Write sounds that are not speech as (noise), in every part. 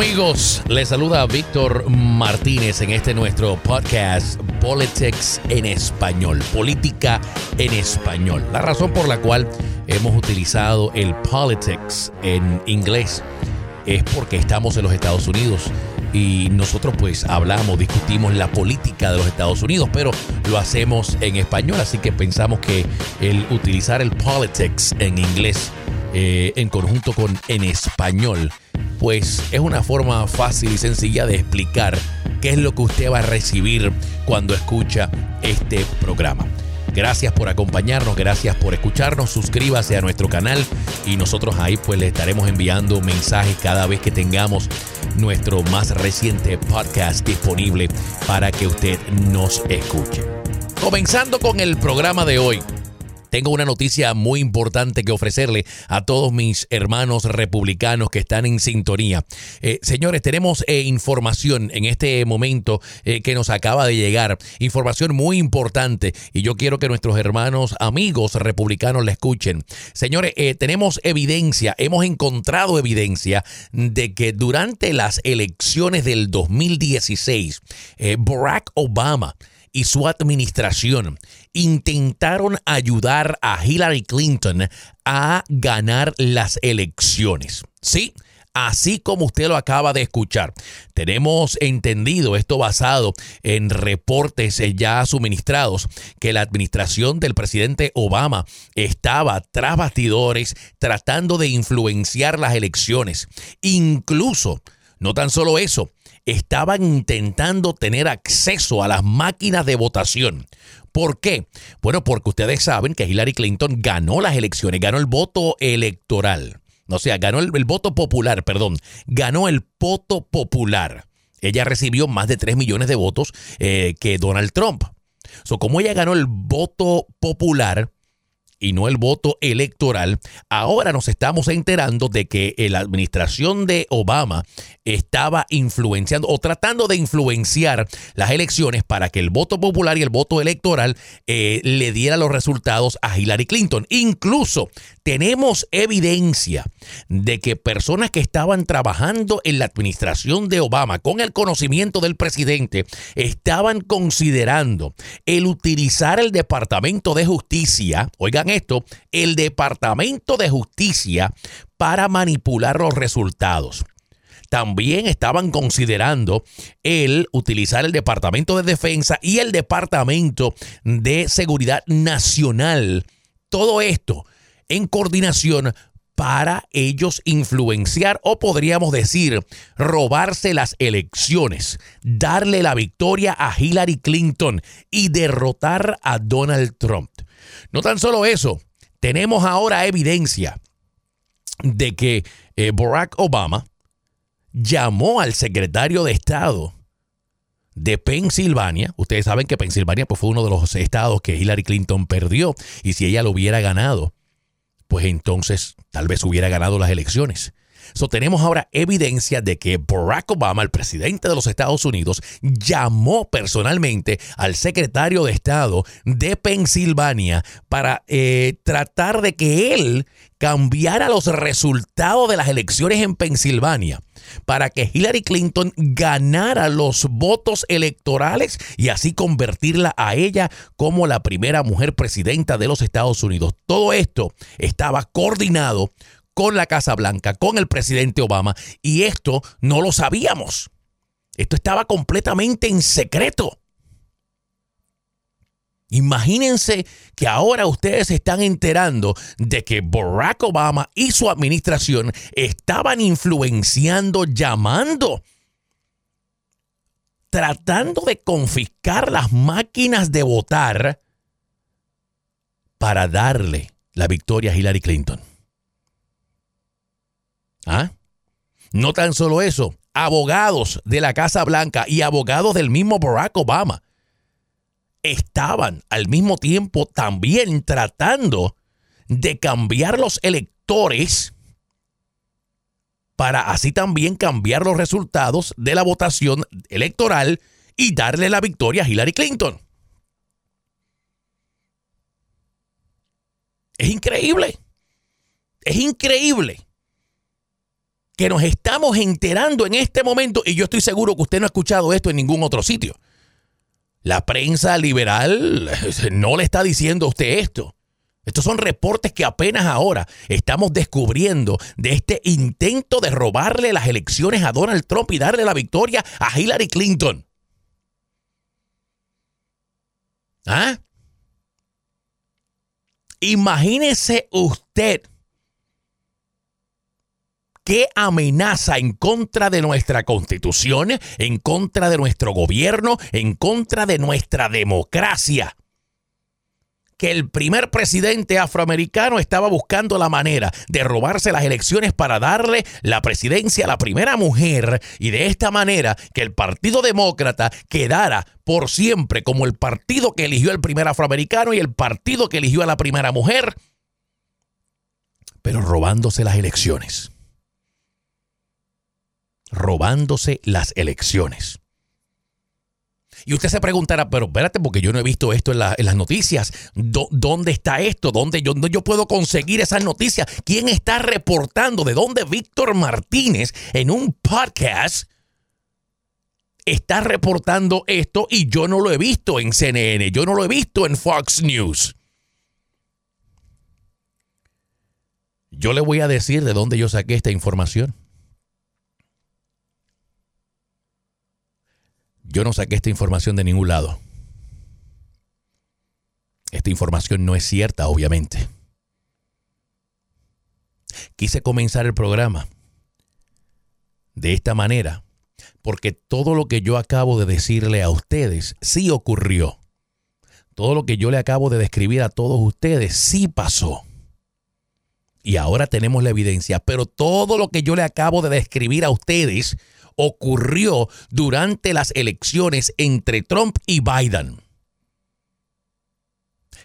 amigos? Les saluda Víctor Martínez en este nuestro podcast Politics en español, política en español. La razón por la cual hemos utilizado el politics en inglés es porque estamos en los Estados Unidos y nosotros pues hablamos, discutimos la política de los Estados Unidos, pero lo hacemos en español, así que pensamos que el utilizar el politics en inglés eh, en conjunto con en español, pues es una forma fácil y sencilla de explicar qué es lo que usted va a recibir cuando escucha este programa. Gracias por acompañarnos, gracias por escucharnos, suscríbase a nuestro canal y nosotros ahí pues le estaremos enviando mensajes cada vez que tengamos nuestro más reciente podcast disponible para que usted nos escuche. Comenzando con el programa de hoy. Tengo una noticia muy importante que ofrecerle a todos mis hermanos republicanos que están en sintonía. Eh, señores, tenemos eh, información en este momento eh, que nos acaba de llegar. Información muy importante y yo quiero que nuestros hermanos amigos republicanos la escuchen. Señores, tenemos evidencia, hemos encontrado evidencia de que durante las elecciones del 2016, Barack Obama y su administración intentaron ayudar a Hillary Clinton a ganar las elecciones. Sí. Así como usted lo acaba de escuchar, tenemos entendido esto basado en reportes ya suministrados que la administración del presidente Obama estaba tras bastidores tratando de influenciar las elecciones. Incluso, no tan solo eso, estaban intentando tener acceso a las máquinas de votación. ¿Por qué? Bueno, porque ustedes saben que Hillary Clinton ganó las elecciones, ganó el voto electoral. O sea, ganó el, voto popular, perdón, ganó el voto popular. Ella recibió más de 3 millones de votos eh, que Donald Trump. So, como ella ganó el voto popular, y no el voto electoral, ahora nos estamos enterando de que la administración de Obama estaba influenciando o tratando de influenciar las elecciones para que el voto popular y el voto electoral eh, le diera los resultados a Hillary Clinton. Incluso tenemos evidencia de que personas que estaban trabajando en la administración de Obama con el conocimiento del presidente estaban considerando el utilizar el Departamento de Justicia, oigan esto, el Departamento de Justicia para manipular los resultados. También estaban considerando el utilizar el Departamento de Defensa y el Departamento de Seguridad Nacional. Todo esto en coordinación para ellos influenciar o podríamos decir robarse las elecciones, darle la victoria a Hillary Clinton y derrotar a Donald Trump. No tan solo eso, tenemos ahora evidencia de que eh, Barack Obama llamó al secretario de Estado de Pensilvania. Ustedes saben que Pensilvania pues, fue uno de los estados que Hillary Clinton perdió y si ella lo hubiera ganado, pues entonces tal vez hubiera ganado las elecciones. So, tenemos ahora evidencia de que Barack Obama, el presidente de los Estados Unidos, llamó personalmente al secretario de Estado de Pensilvania para eh, tratar de que él cambiara los resultados de las elecciones en Pensilvania para que Hillary Clinton ganara los votos electorales y así convertirla a ella como la primera mujer presidenta de los Estados Unidos. Todo esto estaba coordinado con la Casa Blanca, con el presidente Obama, y esto no lo sabíamos. Esto estaba completamente en secreto. Imagínense que ahora ustedes están enterando de que Barack Obama y su administración estaban influenciando, llamando, tratando de confiscar las máquinas de votar para darle la victoria a Hillary Clinton. ¿Ah? No tan solo eso, abogados de la Casa Blanca y abogados del mismo Barack Obama estaban al mismo tiempo también tratando de cambiar los electores para así también cambiar los resultados de la votación electoral y darle la victoria a Hillary Clinton. Es increíble. Es increíble que nos estamos enterando en este momento, y yo estoy seguro que usted no ha escuchado esto en ningún otro sitio. La prensa liberal (laughs) no le está diciendo a usted esto. Estos son reportes que apenas ahora estamos descubriendo de este intento de robarle las elecciones a Donald Trump y darle la victoria a Hillary Clinton. ¿Ah? Imagínese usted qué amenaza en contra de nuestra constitución, en contra de nuestro gobierno, en contra de nuestra democracia que el primer presidente afroamericano estaba buscando la manera de robarse las elecciones para darle la presidencia a la primera mujer y de esta manera que el Partido Demócrata quedara por siempre como el partido que eligió al primer afroamericano y el partido que eligió a la primera mujer, pero robándose las elecciones. Robándose las elecciones. Y usted se preguntará, pero espérate, porque yo no he visto esto en, las noticias. ¿Dónde está esto? ¿Dónde yo, yo puedo conseguir esas noticias? ¿Quién está reportando? ¿De dónde Víctor Martínez en un podcast está reportando esto y yo no lo he visto en CNN? Yo no lo he visto en Fox News. Yo le voy a decir de dónde yo saqué esta información. Yo no saqué esta información de ningún lado. Esta información no es cierta, obviamente. Quise comenzar el programa de esta manera porque todo lo que yo acabo de decirle a ustedes sí ocurrió. Todo lo que yo le acabo de describir a todos ustedes sí pasó. Y ahora tenemos la evidencia, pero todo lo que yo le acabo de describir a ustedes ocurrió durante las elecciones entre Trump y Biden.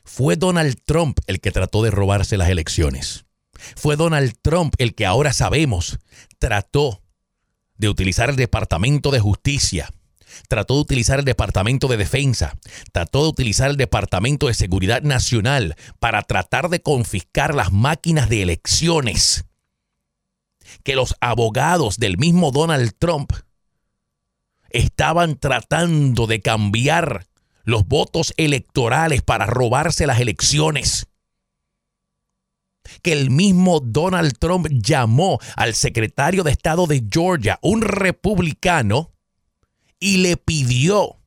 Fue Donald Trump el que trató de robarse las elecciones. Fue Donald Trump el que ahora sabemos trató de utilizar el Departamento de Justicia, trató de utilizar el Departamento de Defensa, trató de utilizar el Departamento de Seguridad Nacional para tratar de confiscar las máquinas de elecciones que los abogados del mismo Donald Trump estaban tratando de cambiar los votos electorales para robarse las elecciones. Que el mismo Donald Trump llamó al secretario de Estado de Georgia, un republicano, y le pidió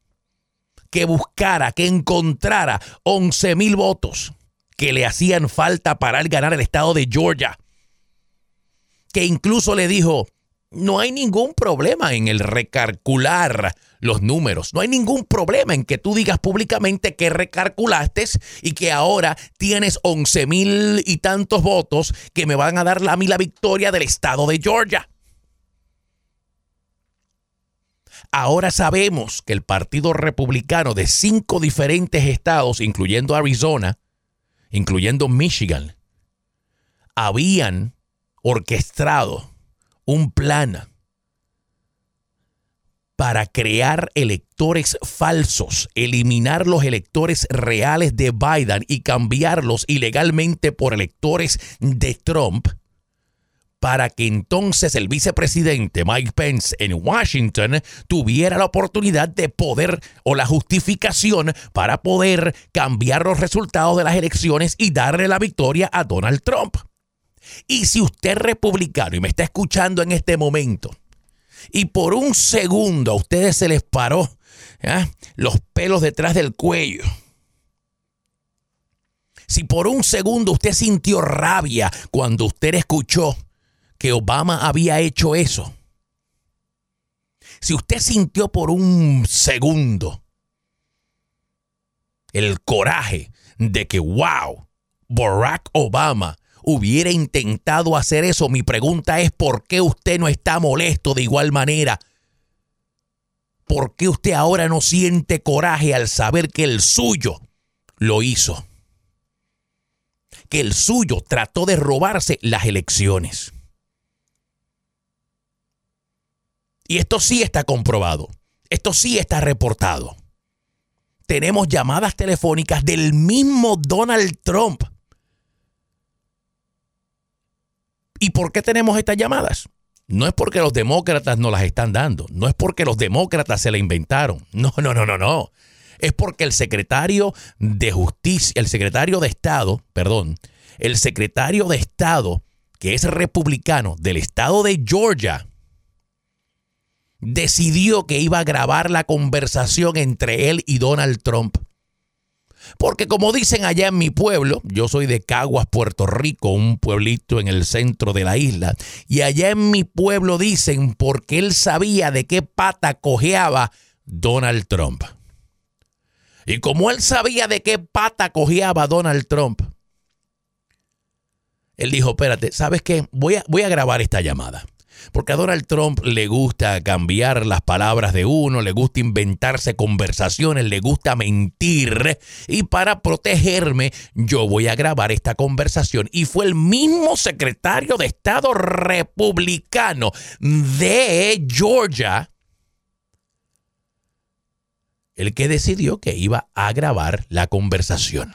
que buscara, que encontrara 11 mil votos que le hacían falta para ganar el estado de Georgia que incluso le dijo, no hay ningún problema en el recalcular los números. No hay ningún problema en que tú digas públicamente que recalculaste y que ahora tienes 11 mil y tantos votos que me van a dar a mí la victoria del estado de Georgia. Ahora sabemos que el Partido Republicano de cinco diferentes estados, incluyendo Arizona, incluyendo Michigan, habían orquestado un plan para crear electores falsos, eliminar los electores reales de Biden y cambiarlos ilegalmente por electores de Trump, para que entonces el vicepresidente Mike Pence en Washington tuviera la oportunidad de poder o la justificación para poder cambiar los resultados de las elecciones y darle la victoria a Donald Trump. Y si usted es republicano y me está escuchando en este momento, y por un segundo a ustedes se les paró los pelos detrás del cuello, si por un segundo usted sintió rabia cuando usted escuchó que Obama había hecho eso, si usted sintió por un segundo el coraje de que, wow, Barack Obama hubiera intentado hacer eso, mi pregunta es, ¿por qué usted no está molesto de igual manera? ¿Por qué usted ahora no siente coraje al saber que el suyo lo hizo? Que el suyo trató de robarse las elecciones. Y esto sí está comprobado. Esto sí está reportado. Tenemos llamadas telefónicas del mismo Donald Trump ¿Y por qué tenemos estas llamadas? no es porque los demócratas no las están dando, no es porque los demócratas se la inventaron, (laughs) no, no, no, no, no. Es porque el secretario de justicia, el secretario de Estado, perdón, el secretario de Estado, que es republicano del estado de Georgia, decidió que iba a grabar la conversación entre él y Donald Trump. Porque como dicen allá en mi pueblo, yo soy de Caguas, Puerto Rico, un pueblito en el centro de la isla, y allá en mi pueblo dicen porque él sabía de qué pata cojeaba Donald Trump. Y como él sabía de qué pata cojeaba Donald Trump, él dijo, espérate, ¿sabes qué? Voy a, voy a grabar esta llamada. Porque a Donald Trump le gusta cambiar las palabras de uno, le gusta inventarse conversaciones, le gusta mentir. Y para protegerme, yo voy a grabar esta conversación. Y fue el mismo secretario de Estado republicano de Georgia el que decidió que iba a grabar la conversación.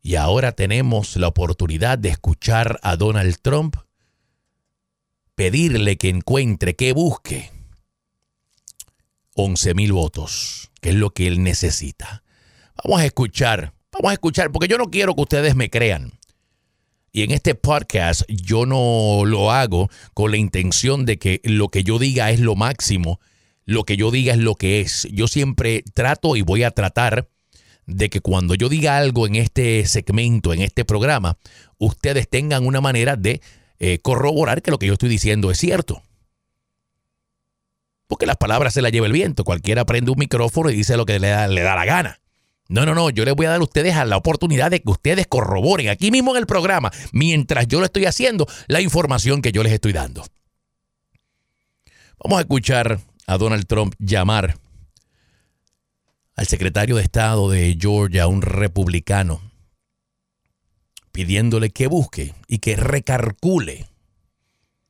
Y ahora tenemos la oportunidad de escuchar a Donald Trump pedirle que encuentre, que busque 11 mil votos, que es lo que él necesita. Vamos a escuchar, vamos a escuchar, porque yo no quiero que ustedes me crean. Y en este podcast yo no lo hago con la intención de que lo que yo diga es lo máximo, lo que yo diga es lo que es. Yo siempre trato y voy a tratar de que cuando yo diga algo en este segmento, en este programa, ustedes tengan una manera de eh, corroborar que lo que yo estoy diciendo es cierto. Porque las palabras se las lleva el viento. Cualquiera prende un micrófono y dice lo que le da, le da la gana. No, no, no, yo les voy a dar a ustedes la oportunidad de que ustedes corroboren aquí mismo en el programa, mientras yo lo estoy haciendo, la información que yo les estoy dando. Vamos a escuchar a Donald Trump llamar al secretario de Estado de Georgia, un republicano, pidiéndole que busque y que recalcule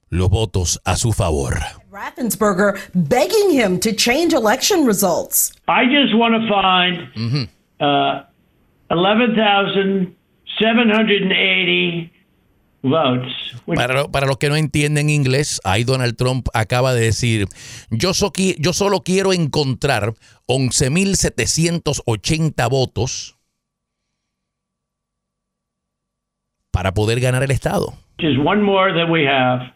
los votos a su favor. Raffensperger begging him to change election results. I just want to find uh, 11,780 votes. Para, para, los que no entienden inglés, ahí Donald Trump acaba de decir, yo, so, yo solo quiero encontrar 11.780 votos para poder ganar el estado. Is one more that we have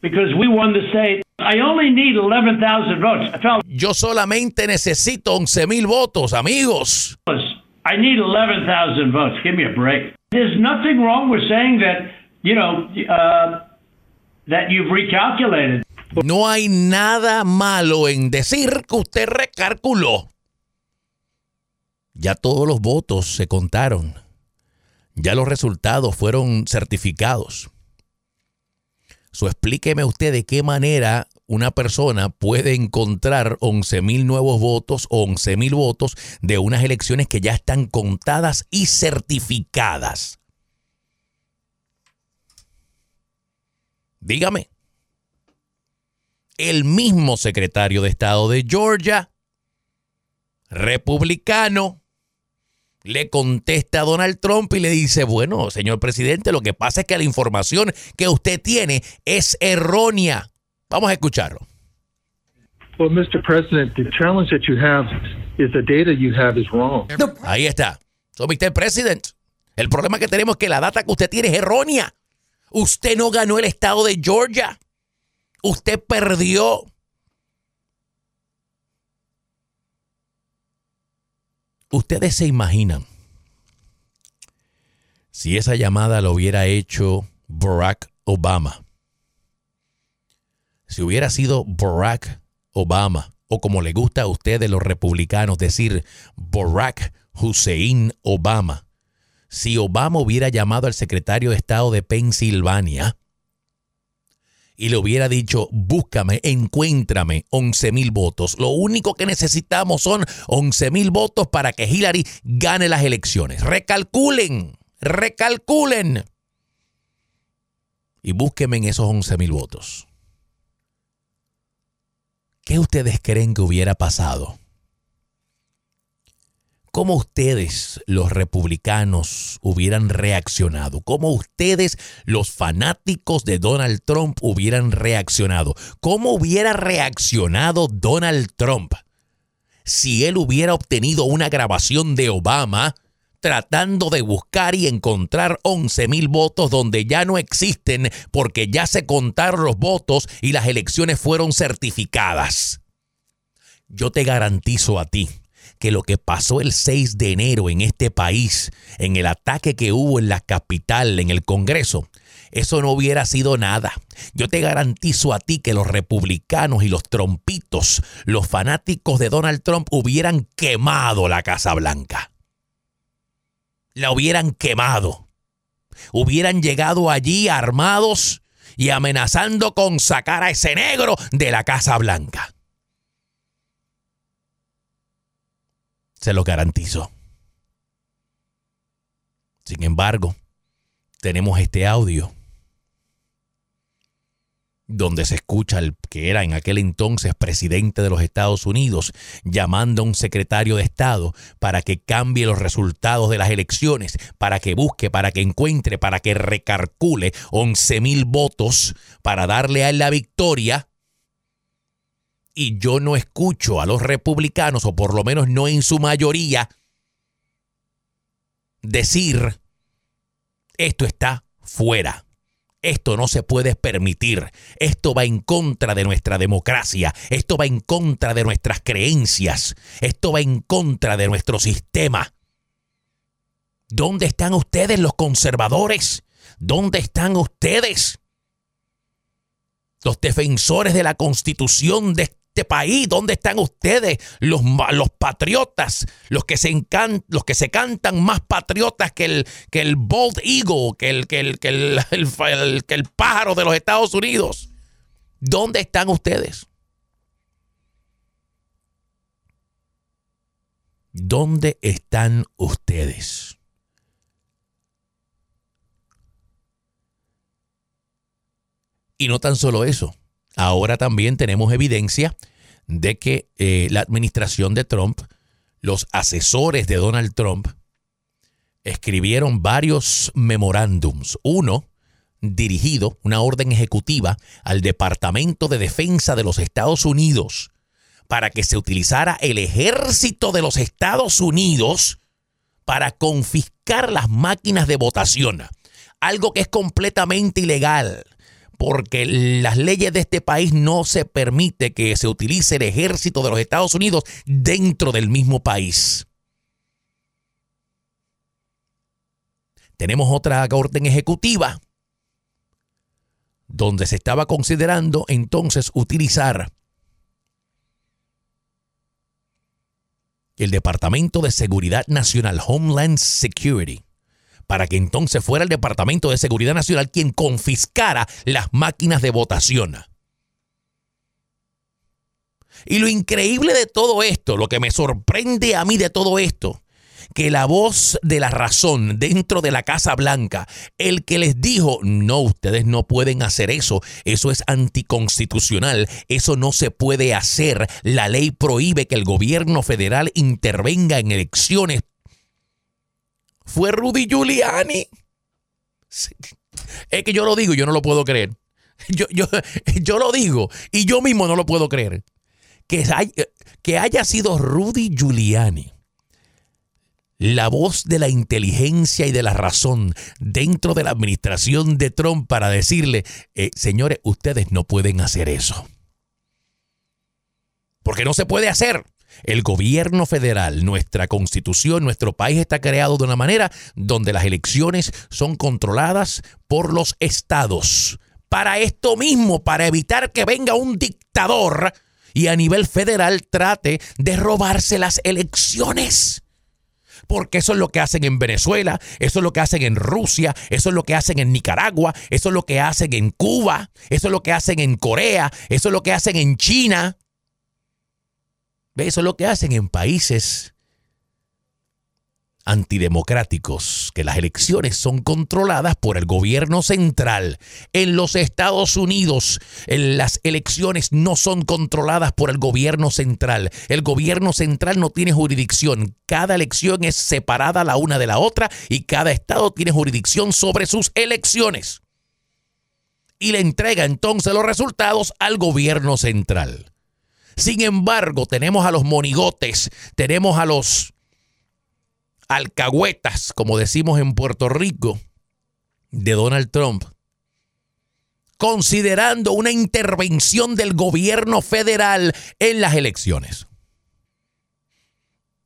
because we won the state. I only need 11,000 votes. Yo solamente necesito 11,000 votos, amigos. I need 11,000 votes. Give me a break. There's nothing wrong with saying that, you know, uh, that you've recalculated. No hay nada malo en decir que usted recalculó. Ya todos los votos se contaron. Ya los resultados fueron certificados. So, explíqueme usted de qué manera una persona puede encontrar 11 mil nuevos votos o 11 mil votos de unas elecciones que ya están contadas y certificadas. Dígame. El mismo secretario de Estado de Georgia, republicano, le contesta a Donald Trump y le dice, bueno, señor presidente, lo que pasa es que la información que usted tiene es errónea. Vamos a escucharlo. Well, Mr. President, the challenge that you have is the data you have is wrong. Ahí está. So, Mr. President, el problema que tenemos es que la data que usted tiene es errónea. Usted no ganó el estado de Georgia. Usted perdió. Ustedes se imaginan si esa llamada lo hubiera hecho Barack Obama. Si hubiera sido Barack Obama, o como le gusta a ustedes los republicanos decir Barack Hussein Obama. Si Obama hubiera llamado al secretario de Estado de Pensilvania y le hubiera dicho, búscame, encuéntrame 11 mil votos. Lo único que necesitamos son 11 mil votos para que Hillary gane las elecciones. Recalculen, recalculen. Y búsquenme en esos 11 mil votos. ¿Qué ustedes creen que hubiera pasado? Cómo ustedes, los republicanos, hubieran reaccionado, cómo ustedes, los fanáticos de Donald Trump, hubieran reaccionado, cómo hubiera reaccionado Donald Trump si él hubiera obtenido una grabación de Obama tratando de buscar y encontrar 11 mil votos donde ya no existen porque ya se contaron los votos y las elecciones fueron certificadas. Yo te garantizo a ti que lo que pasó el 6 de enero en este país, en el ataque que hubo en la capital, en el Congreso, eso no hubiera sido nada. Yo te garantizo a ti que los republicanos y los trompitos, los fanáticos de Donald Trump, hubieran quemado la Casa Blanca. La hubieran quemado. Hubieran llegado allí armados y amenazando con sacar a ese negro de la Casa Blanca. Se lo garantizo. Sin embargo, tenemos este audio donde se escucha el que era en aquel entonces presidente de los Estados Unidos llamando a un secretario de Estado para que cambie los resultados de las elecciones, para que busque, para que encuentre, para que recarcule 11 mil votos para darle a él la victoria. Y yo no escucho a los republicanos, o por lo menos no en su mayoría, decir, esto está fuera. Esto no se puede permitir. Esto va en contra de nuestra democracia. Esto va en contra de nuestras creencias. Esto va en contra de nuestro sistema. ¿Dónde están ustedes los conservadores? ¿Dónde están ustedes? Los defensores de la constitución de este país? ¿Dónde están ustedes, los, los patriotas, los que, se los que se cantan más patriotas que el, que el Bold Eagle, que el, que, el, que, (laughs) el, que el pájaro de los Estados Unidos? ¿Dónde están ustedes? ¿Dónde están ustedes? Y no tan solo eso. Ahora también tenemos evidencia de que eh, la administración de Trump, los asesores de Donald Trump, escribieron varios memorándums. Uno dirigido, una orden ejecutiva al Departamento de Defensa de los Estados Unidos para que se utilizara el ejército de los Estados Unidos para confiscar las máquinas de votación. Algo que es completamente ilegal porque las leyes de este país no se permite que se utilice el ejército de los Estados Unidos dentro del mismo país. Tenemos otra orden ejecutiva donde se estaba considerando entonces utilizar el Departamento de Seguridad Nacional, Homeland Security, para que entonces fuera el Departamento de Seguridad Nacional quien confiscara las máquinas de votación. Y lo increíble de todo esto, lo que me sorprende a mí de todo esto, que la voz de la razón dentro de la Casa Blanca, el que les dijo, no, ustedes no pueden hacer eso, eso es anticonstitucional, eso no se puede hacer, la ley prohíbe que el gobierno federal intervenga en elecciones fue Rudy Giuliani. Es que yo lo digo y yo no lo puedo creer. Yo, yo, yo lo digo y yo mismo no lo puedo creer. Que, que haya sido Rudy Giuliani la voz de la inteligencia y de la razón dentro de la administración de Trump para decirle, eh, señores, ustedes no pueden hacer eso. Porque no se puede hacer. El gobierno federal, nuestra constitución, nuestro país está creado de una manera donde las elecciones son controladas por los estados. Para esto mismo, para evitar que venga un dictador y a nivel federal trate de robarse las elecciones. Porque eso es lo que hacen en Venezuela, eso es lo que hacen en Rusia, eso es lo que hacen en Nicaragua, eso es lo que hacen en Cuba, eso es lo que hacen en Corea, eso es lo que hacen en China. Eso es lo que hacen en países antidemocráticos que las elecciones son controladas por el gobierno central. En los Estados Unidos, las elecciones no son controladas por el gobierno central. El gobierno central no tiene jurisdicción. Cada elección es separada la una de la otra y cada estado tiene jurisdicción sobre sus elecciones. Y le entrega entonces los resultados al gobierno central. Sin embargo, tenemos a los monigotes, tenemos a los alcahuetas, como decimos en Puerto Rico, de Donald Trump, considerando una intervención del gobierno federal en las elecciones.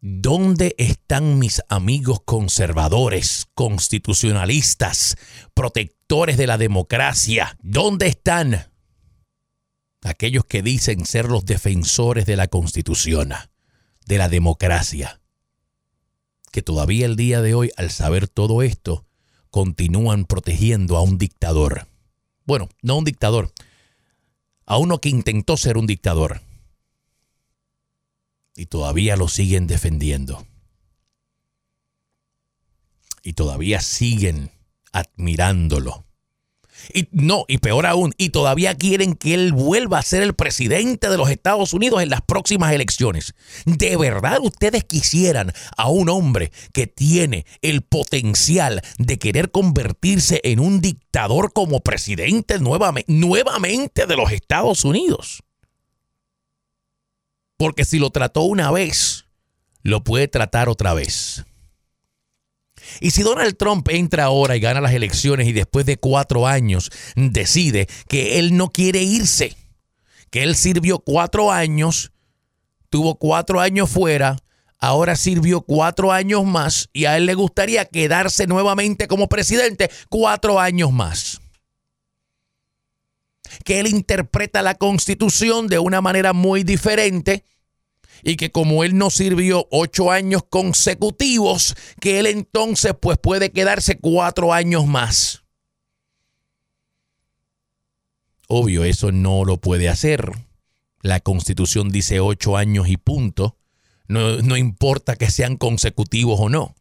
¿Dónde están mis amigos conservadores, constitucionalistas, protectores de la democracia? ¿Dónde están aquellos que dicen ser los defensores de la constitución, de la democracia? que todavía el día de hoy, al saber todo esto, continúan protegiendo a un dictador. Bueno, no un dictador, a uno que intentó ser un dictador. Y todavía lo siguen defendiendo. Y todavía siguen admirándolo. Y no, y peor aún, y todavía quieren que él vuelva a ser el presidente de los Estados Unidos en las próximas elecciones. ¿De verdad ustedes quisieran a un hombre que tiene el potencial de querer convertirse en un dictador como presidente nuevamente, nuevamente de los Estados Unidos? Porque si lo trató una vez, lo puede tratar otra vez. Y si Donald Trump entra ahora y gana las elecciones y después de cuatro años decide que él no quiere irse, que él sirvió cuatro años, tuvo cuatro años fuera, ahora sirvió cuatro años más y a él le gustaría quedarse nuevamente como presidente cuatro años más. Que él interpreta la constitución de una manera muy diferente y que como él no sirvió ocho años consecutivos, que él entonces pues puede quedarse cuatro años más. Obvio, eso no lo puede hacer. La constitución dice ocho años y punto. No, no importa que sean consecutivos o no.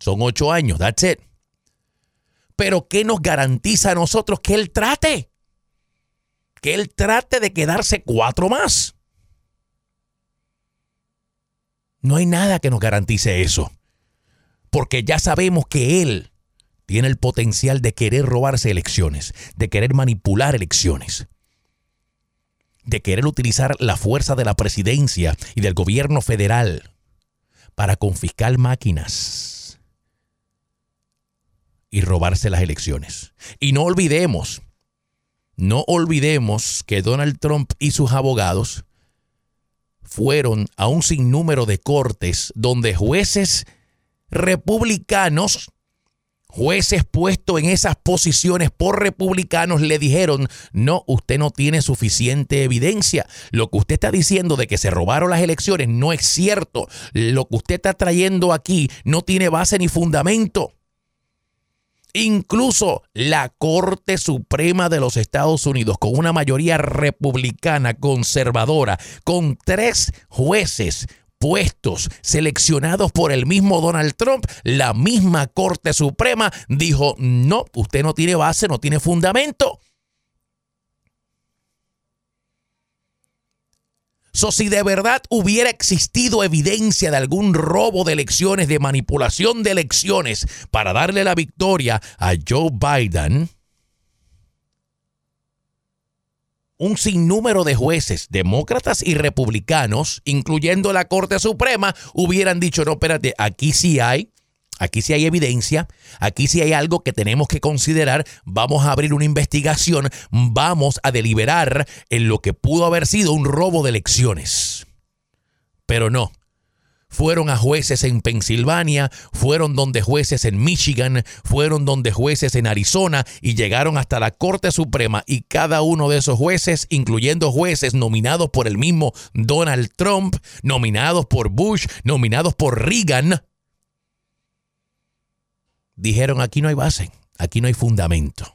Son ocho años, that's it. Pero ¿qué nos garantiza a nosotros que él trate? Que él trate de quedarse cuatro más. No hay nada que nos garantice eso. Porque ya sabemos que él tiene el potencial de querer robarse elecciones, de querer manipular elecciones, de querer utilizar la fuerza de la presidencia y del gobierno federal para confiscar máquinas y robarse las elecciones. Y no olvidemos, no olvidemos que Donald Trump y sus abogados fueron a un sinnúmero de cortes donde jueces republicanos, jueces puestos en esas posiciones por republicanos, le dijeron, no, usted no tiene suficiente evidencia. Lo que usted está diciendo de que se robaron las elecciones no es cierto. Lo que usted está trayendo aquí no tiene base ni fundamento. Incluso la Corte Suprema de los Estados Unidos, con una mayoría republicana conservadora, con tres jueces puestos, seleccionados por el mismo Donald Trump, la misma Corte Suprema dijo, no, usted no tiene base, no tiene fundamento. So, si de verdad hubiera existido evidencia de algún robo de elecciones, de manipulación de elecciones para darle la victoria a Joe Biden, un sinnúmero de jueces, demócratas y republicanos, incluyendo la Corte Suprema, hubieran dicho, no, espérate, aquí sí hay Aquí sí hay evidencia, aquí sí hay algo que tenemos que considerar, vamos a abrir una investigación, vamos a deliberar en lo que pudo haber sido un robo de elecciones. Pero no, fueron a jueces en Pensilvania, fueron donde jueces en Michigan, fueron donde jueces en Arizona y llegaron hasta la Corte Suprema y cada uno de esos jueces, incluyendo jueces nominados por el mismo Donald Trump, nominados por Bush, nominados por Reagan, dijeron aquí no hay base, aquí no hay fundamento.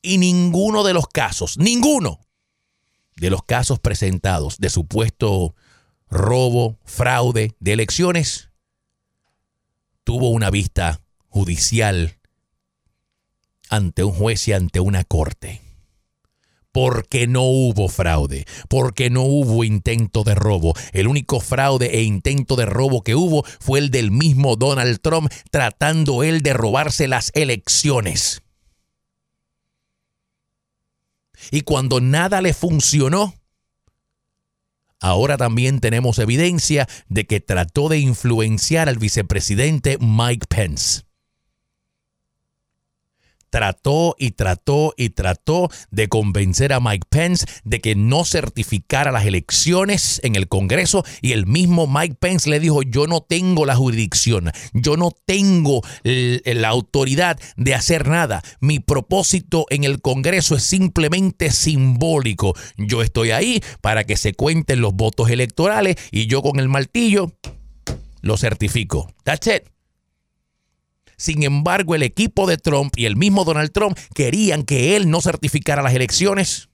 Y ninguno de los casos, ninguno de los casos presentados de supuesto robo, fraude de elecciones, tuvo una vista judicial ante un juez y ante una corte. Porque no hubo fraude, porque no hubo intento de robo. El único fraude e intento de robo que hubo fue el del mismo Donald Trump tratando él de robarse las elecciones. Y cuando nada le funcionó, ahora también tenemos evidencia de que trató de influenciar al vicepresidente Mike Pence trató y trató y trató de convencer a Mike Pence de que no certificara las elecciones en el Congreso y el mismo Mike Pence le dijo, yo no tengo la jurisdicción, yo no tengo la autoridad de hacer nada, mi propósito en el Congreso es simplemente simbólico, yo estoy ahí para que se cuenten los votos electorales y yo con el martillo lo certifico. That's it. Sin embargo, el equipo de Trump y el mismo Donald Trump querían que él no certificara las elecciones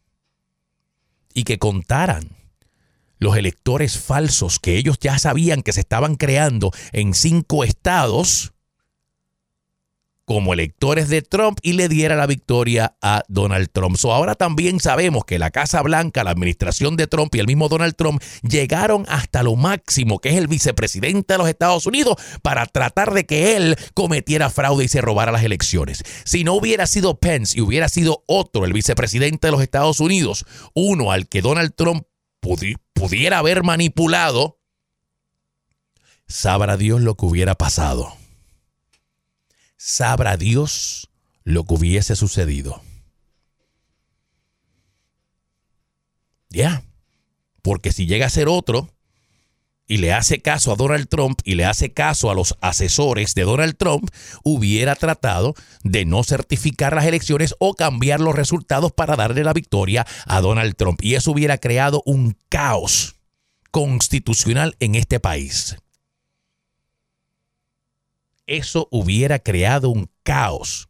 y que contaran los electores falsos que ellos ya sabían que se estaban creando en cinco estados como electores de Trump y le diera la victoria a Donald Trump. So, ahora también sabemos que la Casa Blanca, la administración de Trump y el mismo Donald Trump llegaron hasta lo máximo, que es el vicepresidente de los Estados Unidos, para tratar de que él cometiera fraude y se robara las elecciones. Si no hubiera sido Pence y hubiera sido otro, el vicepresidente de los Estados Unidos, uno al que Donald Trump pudiera haber manipulado, sabrá Dios lo que hubiera pasado sabrá Dios lo que hubiese sucedido. Ya, porque si llega a ser otro y le hace caso a Donald Trump y le hace caso a los asesores de Donald Trump, hubiera tratado de no certificar las elecciones o cambiar los resultados para darle la victoria a Donald Trump. Y eso hubiera creado un caos constitucional en este país eso hubiera creado un caos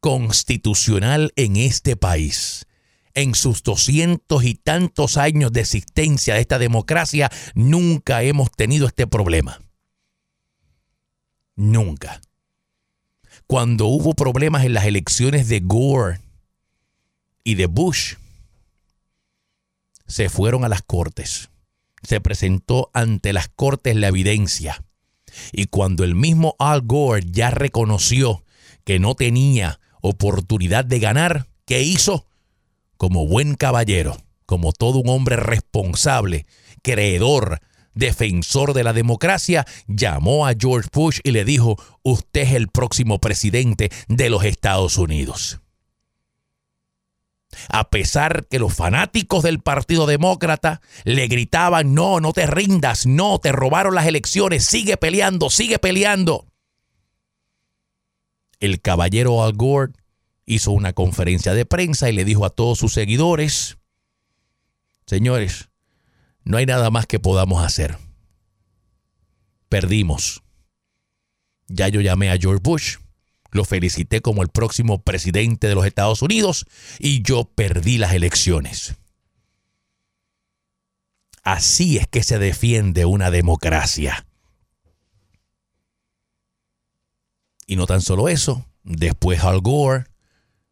constitucional en este país. En sus doscientos y tantos años de existencia de esta democracia, nunca hemos tenido este problema. Nunca. Cuando hubo problemas en las elecciones de Gore y de Bush, se fueron a las cortes. Se presentó ante las cortes la evidencia y cuando el mismo Al Gore ya reconoció que no tenía oportunidad de ganar, ¿qué hizo? Como buen caballero, como todo un hombre responsable, creedor, defensor de la democracia, llamó a George Bush y le dijo, usted es el próximo presidente de los Estados Unidos a pesar que los fanáticos del Partido Demócrata le gritaban, no, no te rindas, no, te robaron las elecciones, sigue peleando, sigue peleando. El caballero Al Gore hizo una conferencia de prensa y le dijo a todos sus seguidores, señores, no hay nada más que podamos hacer. Perdimos. Ya yo llamé a George Bush lo felicité como el próximo presidente de los Estados Unidos y yo perdí las elecciones. Así es que se defiende una democracia. Y no tan solo eso, después Al Gore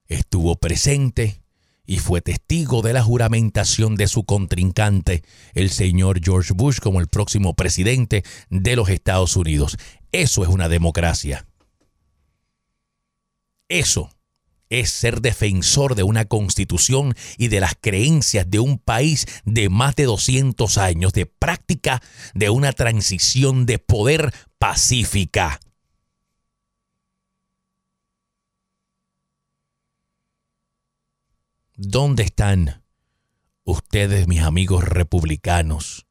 estuvo presente y fue testigo de la juramentación de su contrincante, el señor George Bush, como el próximo presidente de los Estados Unidos. Eso es una democracia. Eso es ser defensor de una constitución y de las creencias de un país de más de 200 años de práctica de una transición de poder pacífica. ¿Dónde están ustedes, mis amigos republicanos,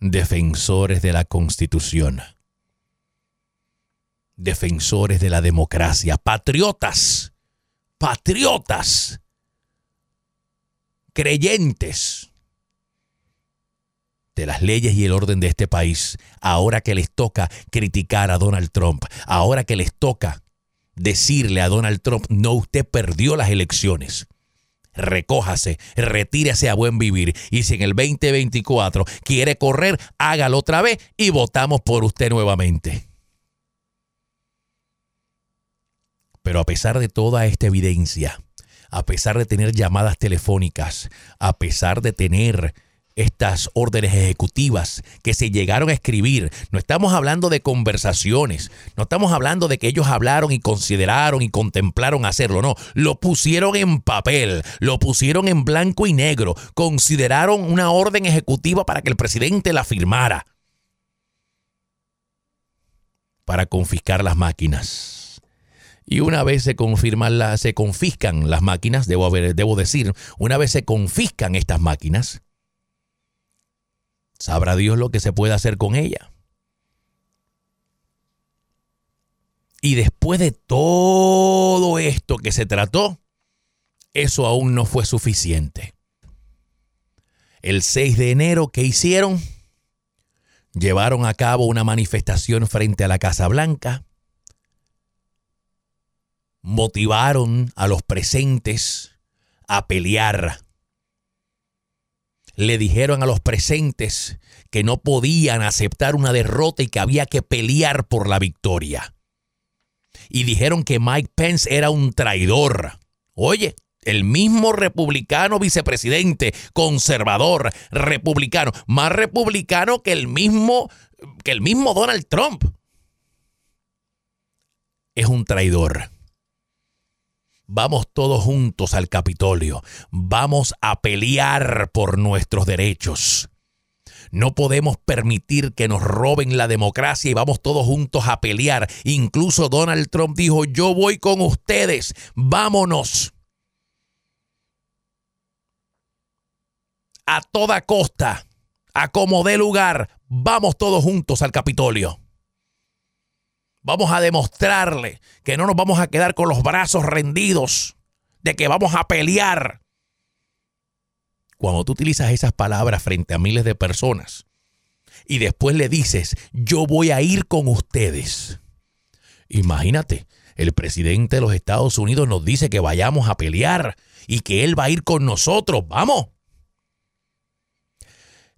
defensores de la constitución? Defensores de la democracia, patriotas, patriotas, creyentes de las leyes y el orden de este país, ahora que les toca criticar a Donald Trump, ahora que les toca decirle a Donald Trump, no, usted perdió las elecciones. Recójase, retírese a buen vivir. Y si en el 2024 quiere correr, hágalo otra vez y votamos por usted nuevamente. Pero a pesar de toda esta evidencia, a pesar de tener llamadas telefónicas, a pesar de tener estas órdenes ejecutivas que se llegaron a escribir. No estamos hablando de conversaciones, no estamos hablando de que ellos hablaron y consideraron y contemplaron hacerlo, no, lo pusieron en papel, lo pusieron en blanco y negro, consideraron una orden ejecutiva para que el presidente la firmara, para confiscar las máquinas. Y una vez se, confirman se confiscan las máquinas, debo, debo decir, una vez se confiscan estas máquinas, Sabrá Dios lo que se puede hacer con ella. Y después de todo esto que se trató, eso aún no fue suficiente. El 6 de enero, ¿qué hicieron? Llevaron a cabo una manifestación frente a la Casa Blanca. Motivaron a los presentes a pelear le dijeron a los presentes que no podían aceptar una derrota y que había que pelear por la victoria. Y dijeron que Mike Pence era un traidor. Oye, el mismo republicano vicepresidente, conservador, republicano, más republicano que el mismo que el mismo Donald Trump. Es un traidor. Vamos todos juntos al Capitolio. Vamos a pelear por nuestros derechos. No podemos permitir que nos roben la democracia y vamos todos juntos a pelear. Incluso Donald Trump dijo, yo voy con ustedes, vámonos. A toda costa, a como dé lugar, vamos todos juntos al Capitolio. Vamos a demostrarle que no nos vamos a quedar con los brazos rendidos, de que vamos a pelear. Cuando tú utilizas esas palabras frente a miles de personas y después le dices, yo voy a ir con ustedes. Imagínate, el presidente de los Estados Unidos nos dice que vayamos a pelear y que él va a ir con nosotros. Vamos.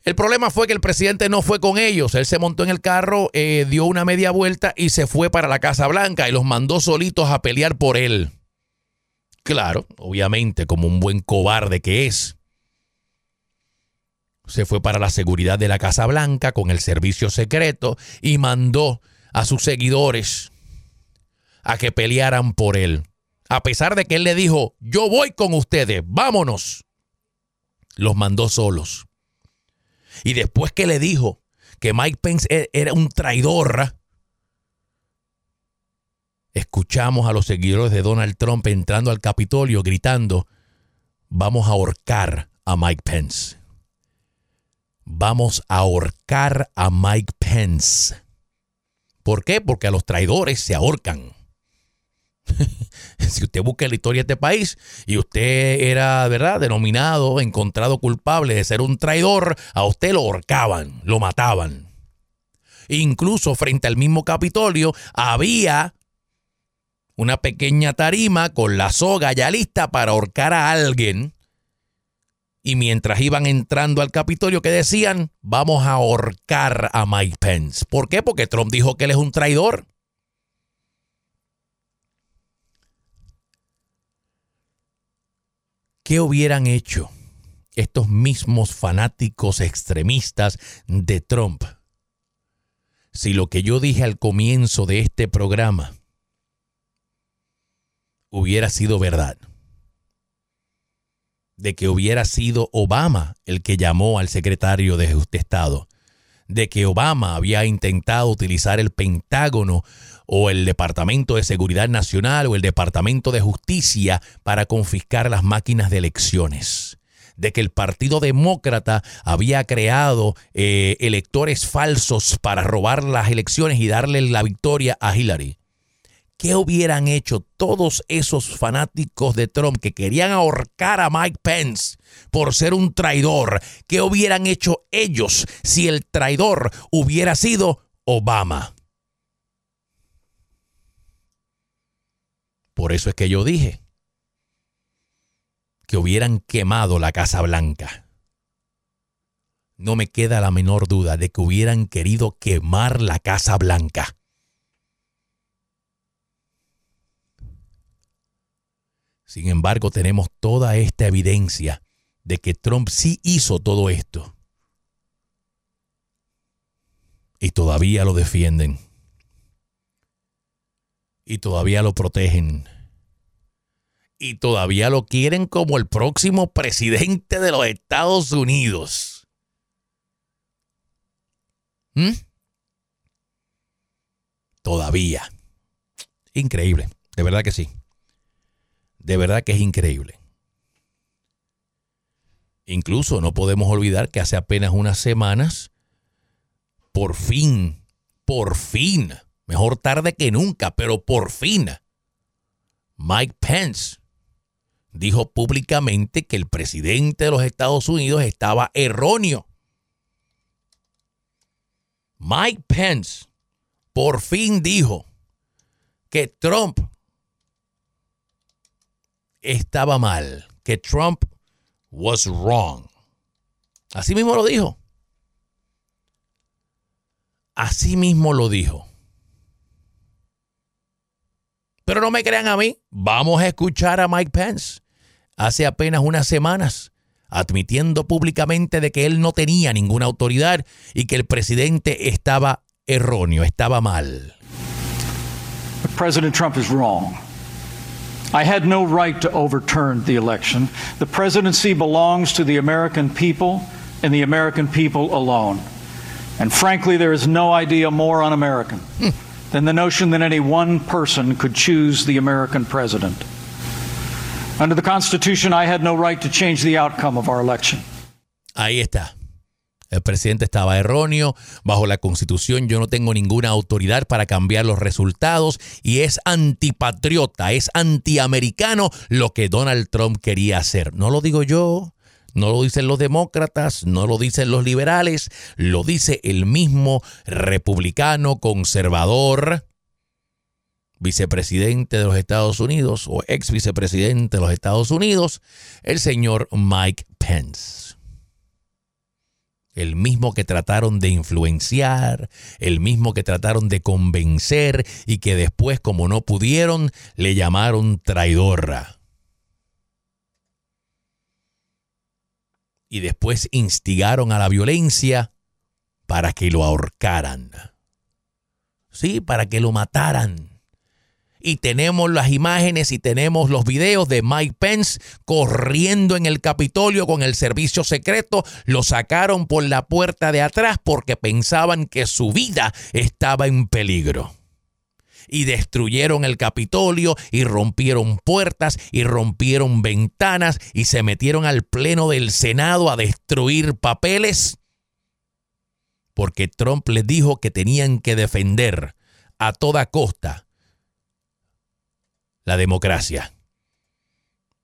El problema fue que el presidente no fue con ellos. Él se montó en el carro, eh, dio una media vuelta y se fue para la Casa Blanca y los mandó solitos a pelear por él. Claro, obviamente, como un buen cobarde que es. Se fue para la seguridad de la Casa Blanca con el servicio secreto y mandó a sus seguidores a que pelearan por él. A pesar de que él le dijo, yo voy con ustedes, vámonos. Los mandó solos. Y después que le dijo que Mike Pence e-, era un traidor, escuchamos a los seguidores de Donald Trump entrando al Capitolio gritando, vamos a ahorcar a Mike Pence. Vamos a ahorcar a Mike Pence. ¿Por qué? Porque a los traidores se ahorcan. (laughs) si usted busca la historia de este país y usted era, ¿verdad?, denominado, encontrado culpable de ser un traidor, a usted lo ahorcaban, lo mataban. Incluso frente al mismo Capitolio había una pequeña tarima con la soga ya lista para ahorcar a alguien. Y mientras iban entrando al Capitolio, que decían, vamos a ahorcar a Mike Pence. ¿Por qué? Porque Trump dijo que él es un traidor. ¿Qué hubieran hecho estos mismos fanáticos extremistas de Trump si lo que yo dije al comienzo de este programa hubiera sido verdad? De que hubiera sido Obama el que llamó al secretario de Estado de que Obama había intentado utilizar el Pentágono o el Departamento de Seguridad Nacional o el Departamento de Justicia para confiscar las máquinas de elecciones de que el Partido Demócrata había creado eh, electores falsos para robar las elecciones y darle la victoria a Hillary. ¿Qué hubieran hecho todos esos fanáticos de Trump que querían ahorcar a Mike Pence por ser un traidor? ¿Qué hubieran hecho ellos si el traidor hubiera sido Obama? Por eso es que yo dije que hubieran quemado la Casa Blanca. No me queda la menor duda de que hubieran querido quemar la Casa Blanca. Sin embargo, tenemos toda esta evidencia de que Trump sí hizo todo esto. Y todavía lo defienden. Y todavía lo protegen. Y todavía lo quieren como el próximo presidente de los Estados Unidos. ¿Mm? Todavía. Increíble. De verdad que sí. De verdad que es increíble. Incluso no podemos olvidar que hace apenas unas semanas, por fin, por fin, mejor tarde que nunca, pero por fin, Mike Pence dijo públicamente que el presidente de los Estados Unidos estaba erróneo. Mike Pence por fin dijo que Trump estaba mal, que Trump was wrong. Así mismo lo dijo. Así mismo lo dijo. Pero no me crean a mí. Vamos a escuchar a Mike Pence hace apenas unas semanas admitiendo públicamente de que él no tenía ninguna autoridad y que el presidente estaba erróneo, estaba mal. President Trump is wrong. I had no right to overturn the election. The presidency belongs to the American people and the American people alone. And frankly, there is no idea more un American hmm. Than the notion that any one person could choose the American president. Under the Constitution, I had no right to change the outcome of our election. Ahí está. El presidente estaba erróneo. Bajo la constitución yo no tengo ninguna autoridad para cambiar los resultados y es antipatriota, es antiamericano lo que Donald Trump quería hacer. No lo digo yo, no lo dicen los demócratas, no lo dicen los liberales, lo dice el mismo republicano conservador vicepresidente de los Estados Unidos o ex vicepresidente de los Estados Unidos, el señor Mike Pence el mismo que trataron de influenciar, el mismo que trataron de convencer y que después, como no pudieron, le llamaron traidora. Y después instigaron a la violencia para que lo ahorcaran. Sí, para que lo mataran y tenemos las imágenes y tenemos los videos de Mike Pence corriendo en el Capitolio con el servicio secreto. Lo sacaron por la puerta de atrás porque pensaban que su vida estaba en peligro. Y destruyeron el Capitolio y rompieron puertas y rompieron ventanas y se metieron al pleno del Senado a destruir papeles. Porque Trump les dijo que tenían que defender a toda costa la democracia.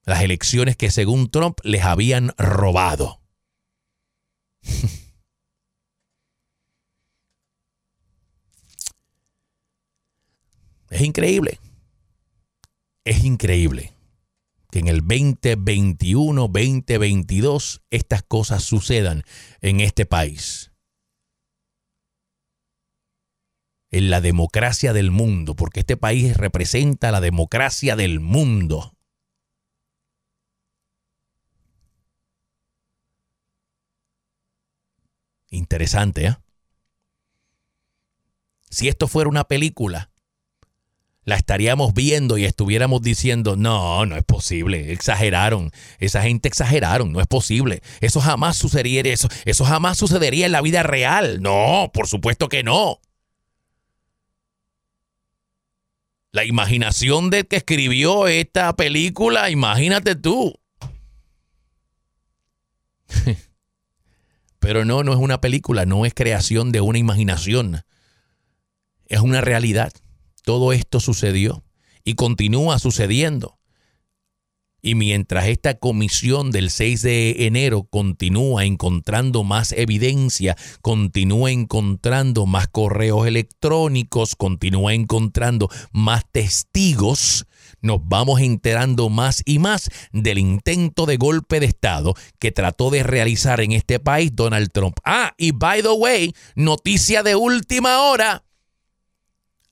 Las elecciones que según Trump les habían robado. (laughs) Es increíble. Es increíble que en el 2021, 2022 estas cosas sucedan en este país. en la democracia del mundo, porque este país representa la democracia del mundo. Interesante, ¿eh? Si esto fuera una película, la estaríamos viendo y estuviéramos diciendo, no, no es posible, exageraron, esa gente exageraron, no es posible, eso jamás sucedería, eso, eso jamás sucedería en la vida real, no, por supuesto que no. La imaginación del que escribió esta película, imagínate tú. (laughs) Pero no, no es una película, no es creación de una imaginación. Es una realidad. Todo esto sucedió y continúa sucediendo. Y mientras esta comisión del 6 de enero continúa encontrando más evidencia, continúa encontrando más correos electrónicos, continúa encontrando más testigos, nos vamos enterando más y más del intento de golpe de Estado que trató de realizar en este país Donald Trump. Ah, y by the way, noticia de última hora.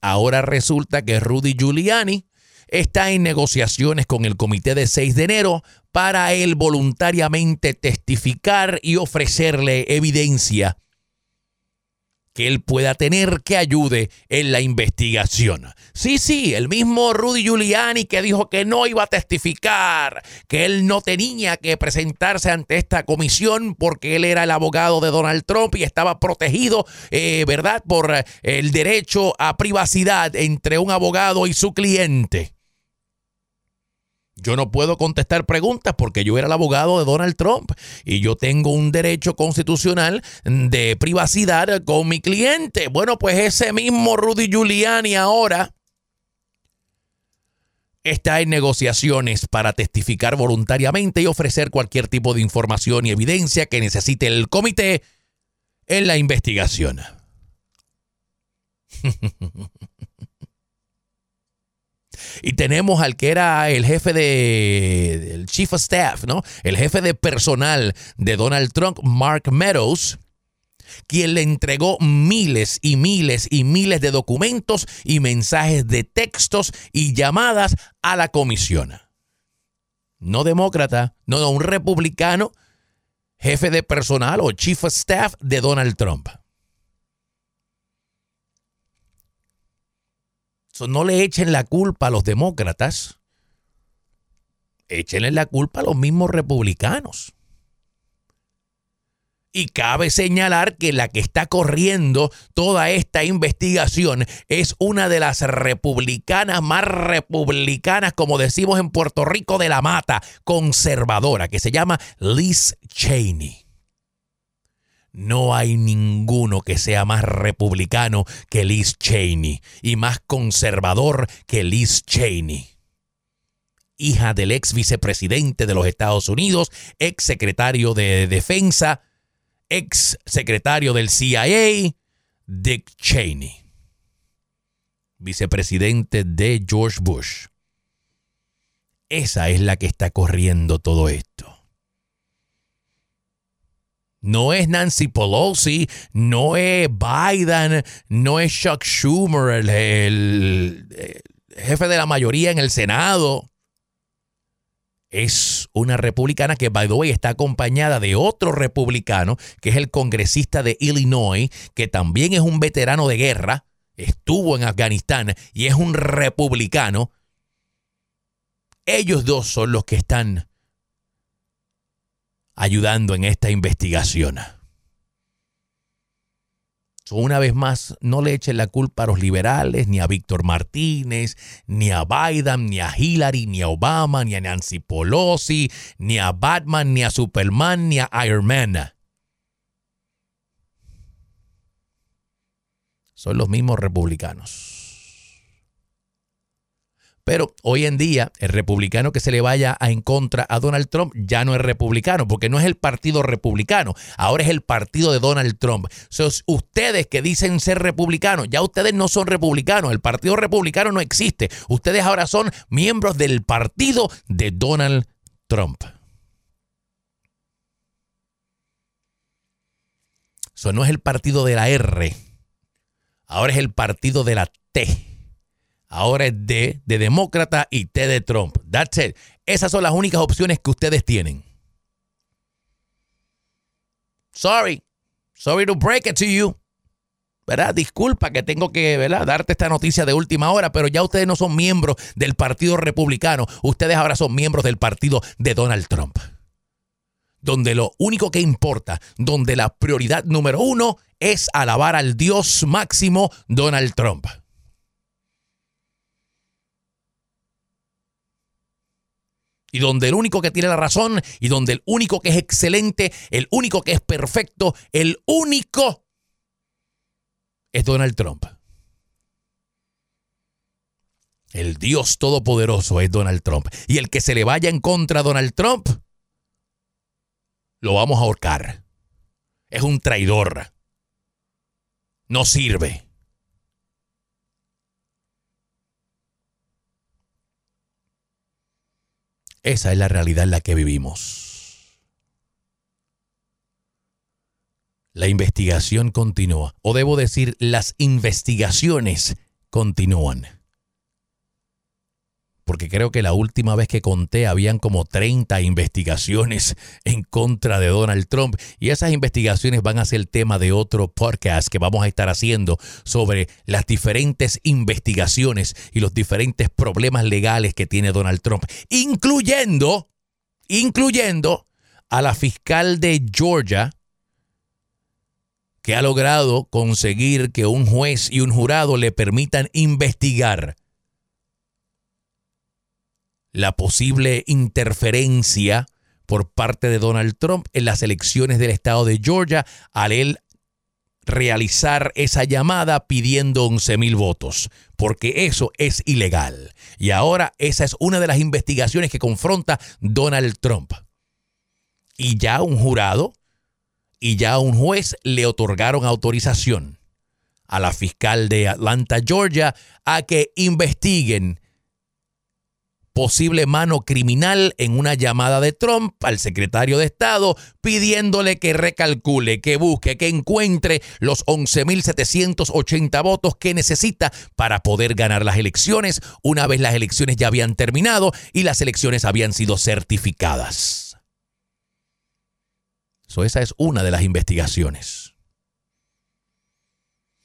Ahora resulta que Rudy Giuliani está en negociaciones con el comité de 6 de enero para él voluntariamente testificar y ofrecerle evidencia que él pueda tener que ayude en la investigación. Sí, sí, el mismo Rudy Giuliani que dijo que no iba a testificar, que él no tenía que presentarse ante esta comisión porque él era el abogado de Donald Trump y estaba protegido, eh, ¿verdad?, por el derecho a privacidad entre un abogado y su cliente. Yo no puedo contestar preguntas porque yo era el abogado de Donald Trump y yo tengo un derecho constitucional de privacidad con mi cliente. Bueno, pues ese mismo Rudy Giuliani ahora está en negociaciones para testificar voluntariamente y ofrecer cualquier tipo de información y evidencia que necesite el comité en la investigación. (laughs) Y tenemos al que era el jefe de, el chief of staff, ¿no? El jefe de personal de Donald Trump, Mark Meadows, quien le entregó miles y miles y miles de documentos y mensajes de textos y llamadas a la comisión. No demócrata, no un republicano, jefe de personal o chief of staff de Donald Trump. No le echen la culpa a los demócratas, échenle la culpa a los mismos republicanos. Y cabe señalar que la que está corriendo toda esta investigación es una de las republicanas más republicanas, como decimos en Puerto Rico, de la mata, conservadora, que se llama Liz Cheney. No hay ninguno que sea más republicano que Liz Cheney y más conservador que Liz Cheney. Hija del ex vicepresidente de los Estados Unidos, ex secretario de Defensa, ex secretario del CIA, Dick Cheney. Vicepresidente de George Bush. Esa es la que está corriendo todo esto. No es Nancy Pelosi, no es Biden, no es Chuck Schumer, el, jefe de la mayoría en el Senado. Es una republicana que, by the way, está acompañada de otro republicano, que es el congresista de Illinois, que también es un veterano de guerra, estuvo en Afganistán y es un republicano. Ellos dos son los que están ayudando en esta investigación. una vez más, no le echen la culpa a los liberales, ni a Víctor Martínez, ni a Biden, ni a Hillary, ni a Obama, ni a Nancy Pelosi, ni a Batman, ni a Superman, ni a Iron Man. Son los mismos republicanos. Pero hoy en día, el republicano que se le vaya a en contra a Donald Trump ya no es republicano, porque no es el partido republicano, ahora es el partido de Donald Trump. ustedes que dicen ser republicanos, ya ustedes no son republicanos, el partido republicano no existe. Ustedes ahora son miembros del partido de Donald Trump. Eso no es el partido de la R, ahora es el partido de la T. Ahora es D de demócrata y T de Trump. That's it. Esas son las únicas opciones que ustedes tienen. Sorry. Sorry to break it to you. ¿verdad? Disculpa que tengo que darte esta noticia de última hora, pero ya ustedes no son miembros del Partido Republicano, ustedes ahora son miembros del partido de Donald Trump. Donde lo único que importa, donde la prioridad número uno es alabar al Dios máximo Donald Trump. Y donde el único que tiene la razón y donde el único que es excelente, el único que es perfecto, el único es Donald Trump. El Dios Todopoderoso es Donald Trump. Y el que se le vaya en contra a Donald Trump, lo vamos a ahorcar. Es un traidor. No sirve. Esa es la realidad en la que vivimos. La investigación continúa, o debo decir, las investigaciones continúan. Porque creo que la última vez que conté habían como 30 investigaciones (laughs) en contra de Donald Trump. Y esas investigaciones van a ser tema de otro podcast que vamos a estar haciendo sobre las diferentes investigaciones y los diferentes problemas legales que tiene Donald Trump, incluyendo, incluyendo a la fiscal de Georgia, que ha logrado conseguir que un juez y un jurado le permitan investigar la posible interferencia por parte de Donald Trump en las elecciones del estado de Georgia al él realizar esa llamada pidiendo 11 mil votos, porque eso es ilegal. Y ahora esa es una de las investigaciones que confronta Donald Trump. Y ya un jurado y ya un juez le otorgaron autorización a la fiscal de Atlanta, Georgia, a que investiguen posible mano criminal en una llamada de Trump al secretario de Estado pidiéndole que recalcule, que busque, que encuentre los 11.780 votos que necesita para poder ganar las elecciones una vez las elecciones ya habían terminado y las elecciones habían sido certificadas. esa es una de las investigaciones.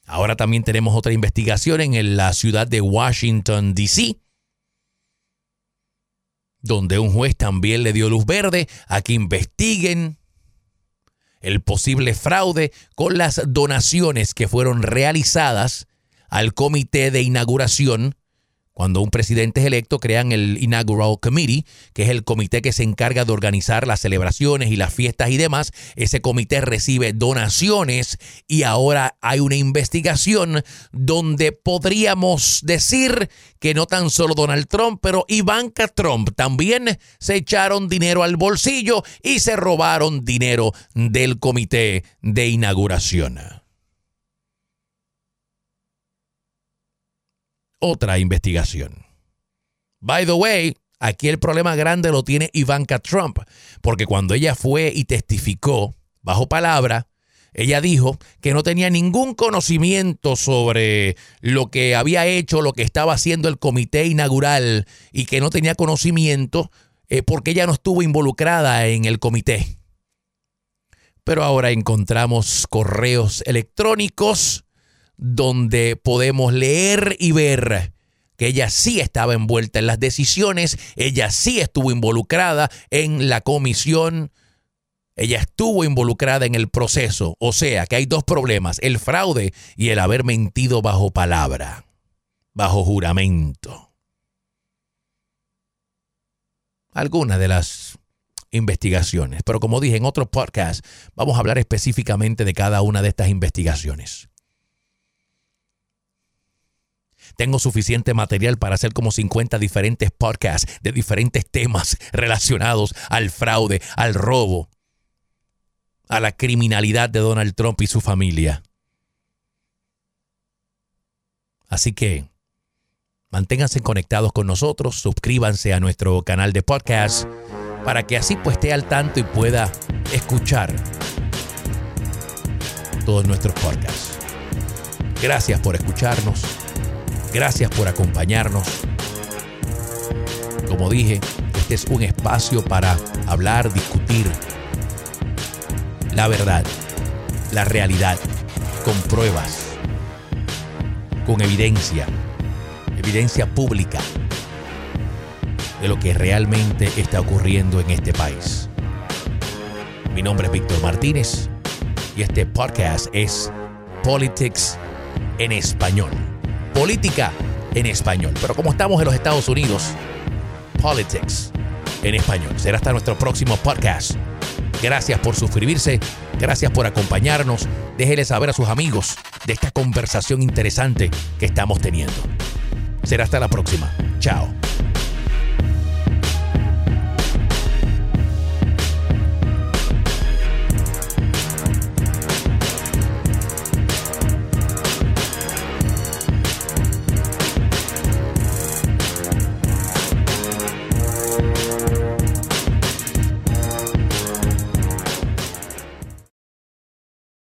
Ahora también tenemos otra investigación en la ciudad de Washington, D.C donde un juez también le dio luz verde a que investiguen el posible fraude con las donaciones que fueron realizadas al comité de inauguración cuando un presidente es electo, crean el Inaugural Committee, que es el comité que se encarga de organizar las celebraciones y las fiestas y demás. Ese comité recibe donaciones y ahora hay una investigación donde podríamos decir que no tan solo Donald Trump, pero Ivanka Trump también se echaron dinero al bolsillo y se robaron dinero del comité de inauguración. Otra investigación. By the way, aquí el problema grande lo tiene Ivanka Trump, porque cuando ella fue y testificó bajo palabra, ella dijo que no tenía ningún conocimiento sobre lo que había hecho, lo que estaba haciendo el comité inaugural y que no tenía conocimiento eh, porque ella no estuvo involucrada en el comité. Pero ahora encontramos correos electrónicos donde podemos leer y ver que ella sí estaba envuelta en las decisiones, ella sí estuvo involucrada en la comisión, ella estuvo involucrada en el proceso. O sea, que hay dos problemas, el fraude y el haber mentido bajo palabra, bajo juramento. Algunas de las investigaciones, pero como dije en otro podcast, vamos a hablar específicamente de cada una de estas investigaciones. Tengo suficiente material para hacer como 50 diferentes podcasts de diferentes temas relacionados al fraude, al robo, a la criminalidad de Donald Trump y su familia. Así que manténganse conectados con nosotros, suscríbanse a nuestro canal de podcast para que así pues esté al tanto y pueda escuchar todos nuestros podcasts. Gracias por escucharnos. Gracias por acompañarnos. Como dije, este es un espacio para hablar, discutir la verdad, la realidad, con pruebas, con evidencia, evidencia pública de lo que realmente está ocurriendo en este país. Mi nombre es Víctor Martínez y este podcast es Politics en Español política en español. Pero como estamos en los Estados Unidos, politics en español. Será hasta nuestro próximo podcast. Gracias por suscribirse, gracias por acompañarnos. Déjenle saber a sus amigos de esta conversación interesante que estamos teniendo. Será hasta la próxima. Chao.